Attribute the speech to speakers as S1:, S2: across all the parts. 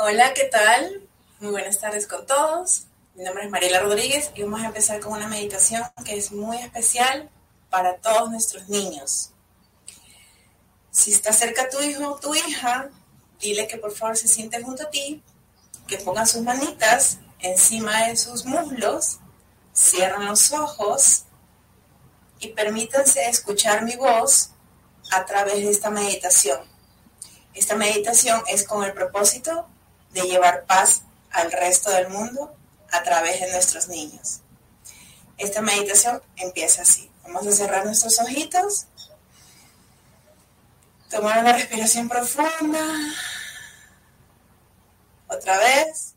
S1: Hola, ¿qué tal? Muy buenas tardes con todos. Mi nombre es Mariela Rodríguez y vamos a empezar con una meditación que es muy especial para todos nuestros niños. Si está cerca tu hijo o tu hija, dile que por favor se siente junto a ti, que pongan sus manitas encima de sus muslos, cierren los ojos y permítanse escuchar mi voz a través de esta meditación. Esta meditación es con el propósito de llevar paz al resto del mundo a través de nuestros niños. Esta meditación empieza así. Vamos a cerrar nuestros ojitos, tomar una respiración profunda, otra vez.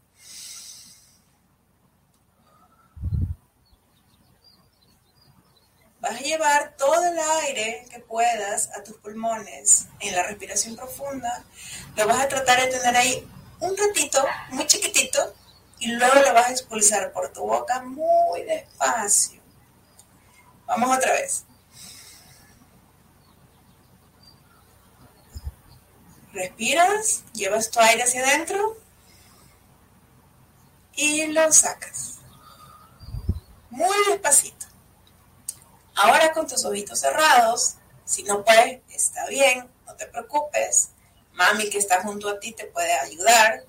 S1: Vas a llevar todo el aire que puedas a tus pulmones en la respiración profunda. Lo vas a tratar de tener ahí un ratito, muy chiquitito, y luego lo vas a expulsar por tu boca muy despacio. Vamos otra vez. Respiras, llevas tu aire hacia adentro y lo sacas. Muy despacito. Ahora con tus ojitos cerrados, si no puedes, está bien, no te preocupes. Mami que está junto a ti te puede ayudar.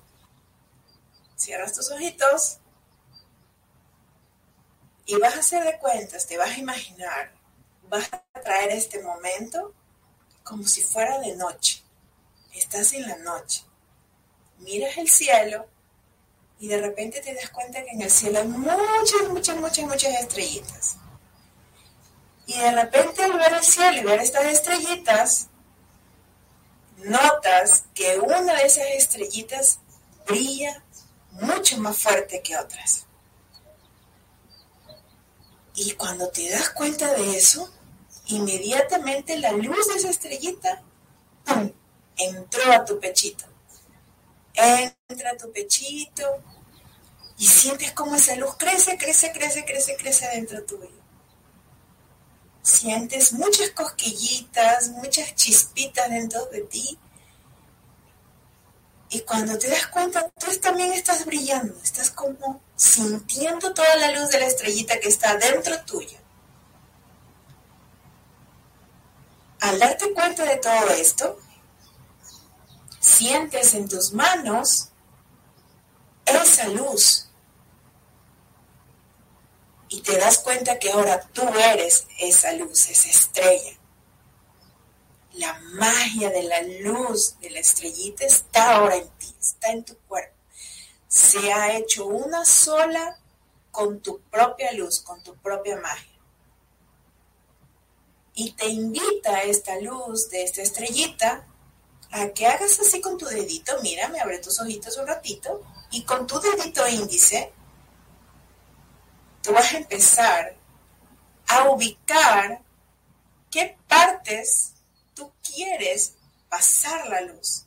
S1: Cierras tus ojitos y vas a hacer de cuentas, te vas a imaginar, vas a traer este momento como si fuera de noche. Estás en la noche. Miras el cielo y de repente te das cuenta que en el cielo hay muchas, muchas, muchas, muchas estrellitas. Y de repente al ver el cielo y ver estas estrellitas, notas que una de esas estrellitas brilla mucho más fuerte que otras. Y cuando te das cuenta de eso, inmediatamente la luz de esa estrellita entró a tu pechito. Entra a tu pechito y sientes como esa luz crece, crece, crece, crece, crece dentro tuyo. Sientes muchas cosquillitas, muchas chispitas dentro de ti. Y cuando te das cuenta, tú también estás brillando, estás como sintiendo toda la luz de la estrellita que está dentro tuyo. Al darte cuenta de todo esto, sientes en tus manos esa luz y te das cuenta que ahora tú eres esa luz, esa estrella. La magia de la luz de la estrellita está ahora en ti, está en tu cuerpo. Se ha hecho una sola con tu propia luz, con tu propia magia. Y te invita esta luz de esta estrellita a que hagas así con tu dedito, mira, me abre tus ojitos un ratito, y con tu dedito índice tú vas a empezar a ubicar qué partes tú quieres pasar la luz.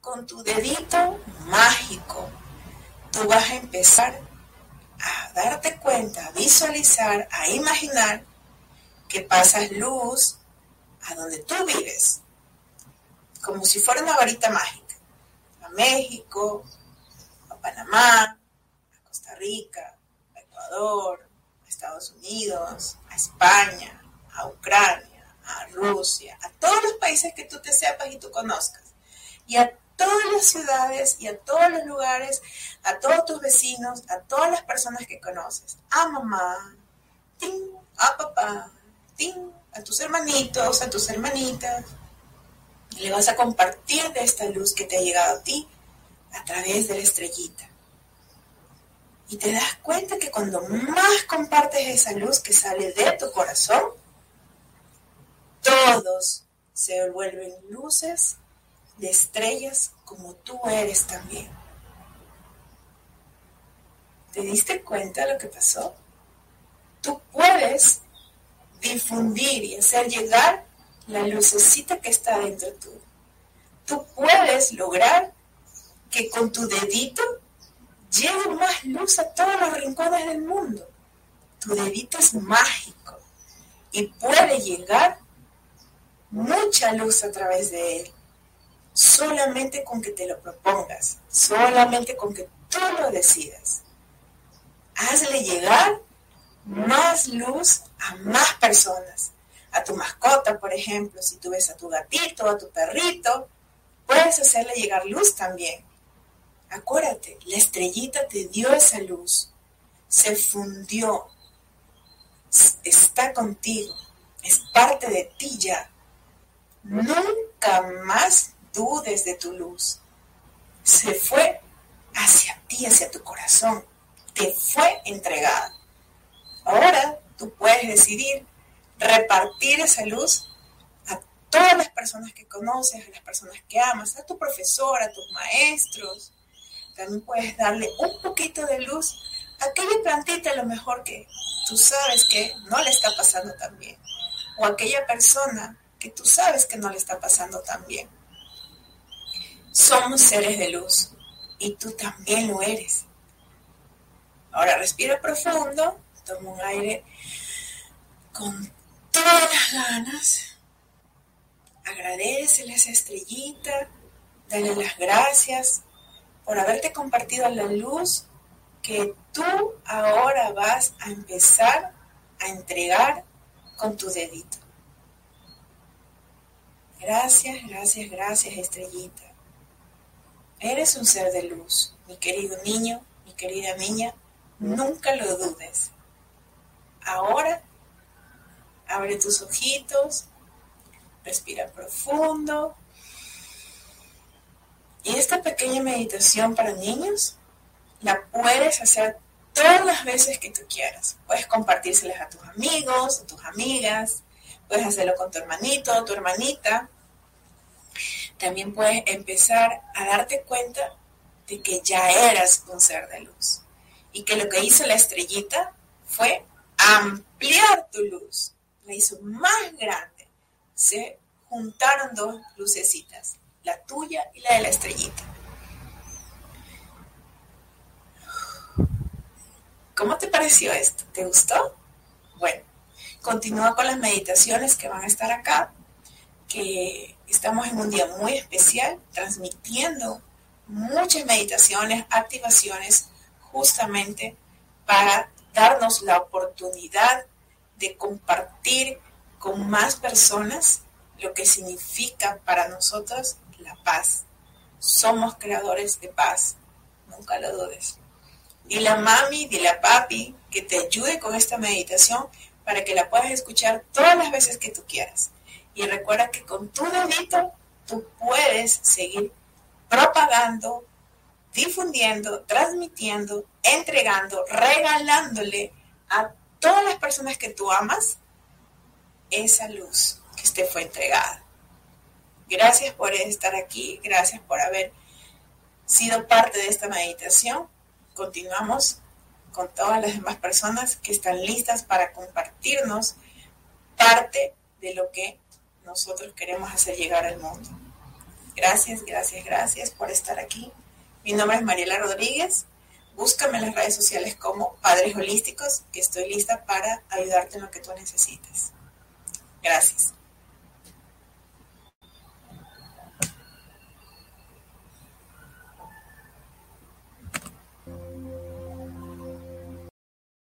S1: Con tu dedito mágico, tú vas a empezar a darte cuenta, a visualizar, a imaginar que pasas luz a donde tú vives, como si fuera una varita mágica, a México, a Panamá, a Costa Rica, a Estados Unidos, a España, a Ucrania, a Rusia, a todos los países que tú te sepas y tú conozcas. Y a todas las ciudades y a todos los lugares, a todos tus vecinos, a todas las personas que conoces. A mamá, a papá, a tus hermanitos, a tus hermanitas. Y le vas a compartir de esta luz que te ha llegado a ti a través de la estrellita. Y te das cuenta que cuando más compartes esa luz que sale de tu corazón, todos se vuelven luces de estrellas como tú eres también. ¿Te diste cuenta de lo que pasó? Tú puedes difundir y hacer llegar la lucecita que está dentro tuyo. Tú puedes lograr que con tu dedito lleva más luz a todos los rincones del mundo. Tu dedito es mágico y puede llegar mucha luz a través de él. solamente con que te lo propongas, solamente con que tú lo decidas. Hazle llegar más luz a más personas. A tu mascota, por ejemplo, si tú ves a tu gatito, a tu perrito, puedes hacerle llegar luz también. Acuérdate, la estrellita te dio esa luz, se fundió, está contigo, es parte de ti ya. Nunca más dudes de tu luz. Se fue hacia ti, hacia tu corazón. Te fue entregada. Ahora tú puedes decidir repartir esa luz a todas las personas que conoces, a las personas que amas, a tu profesor, a tus maestros. También puedes darle un poquito de luz a aquella plantita a lo mejor que tú sabes que no le está pasando tan bien. O a aquella persona que tú sabes que no le está pasando tan bien. Somos seres de luz y tú también lo eres. Ahora respira profundo Toma un aire con todas las ganas. Agradecele a esa estrellita. Dale las gracias por haberte compartido la luz que tú ahora vas a empezar a entregar con tu dedito. Gracias, gracias, gracias, estrellita. Eres un ser de luz, mi querido niño, mi querida niña, nunca lo dudes. Ahora, abre tus ojitos, respira profundo. Pequeña meditación para niños la puedes hacer todas las veces que tú quieras. Puedes compartírselas a tus amigos, a tus amigas, puedes hacerlo con tu hermanito tu hermanita. También puedes empezar a darte cuenta de que ya eras un ser de luz y que lo que hizo la estrellita fue ampliar tu luz. La hizo más grande. Se juntaron dos lucecitas, la tuya y la de la estrellita. ¿Cómo te pareció esto? ¿Te gustó? Bueno, continúa con las meditaciones que van a estar acá, que estamos en un día muy especial, transmitiendo muchas meditaciones, activaciones, justamente para darnos la oportunidad de compartir con más personas lo que significa para nosotros la paz. Somos creadores de paz, nunca lo dudes. Dile a mami, dile a papi que te ayude con esta meditación para que la puedas escuchar todas las veces que tú quieras. Y recuerda que con tu dedito tú puedes seguir propagando difundiendo, transmitiendo, entregando, regalándole a todas las personas que tú amas esa luz que te fue entregada. Gracias por estar aquí, gracias por haber sido parte de esta meditación. Continuamos con todas las demás personas que están listas para compartirnos parte de lo que nosotros queremos hacer llegar al mundo. Gracias, gracias, gracias por estar aquí. Mi nombre es Mariela Rodríguez. Búscame en las redes sociales como Padres Holísticos, que estoy lista para ayudarte en lo que tú necesites. Gracias.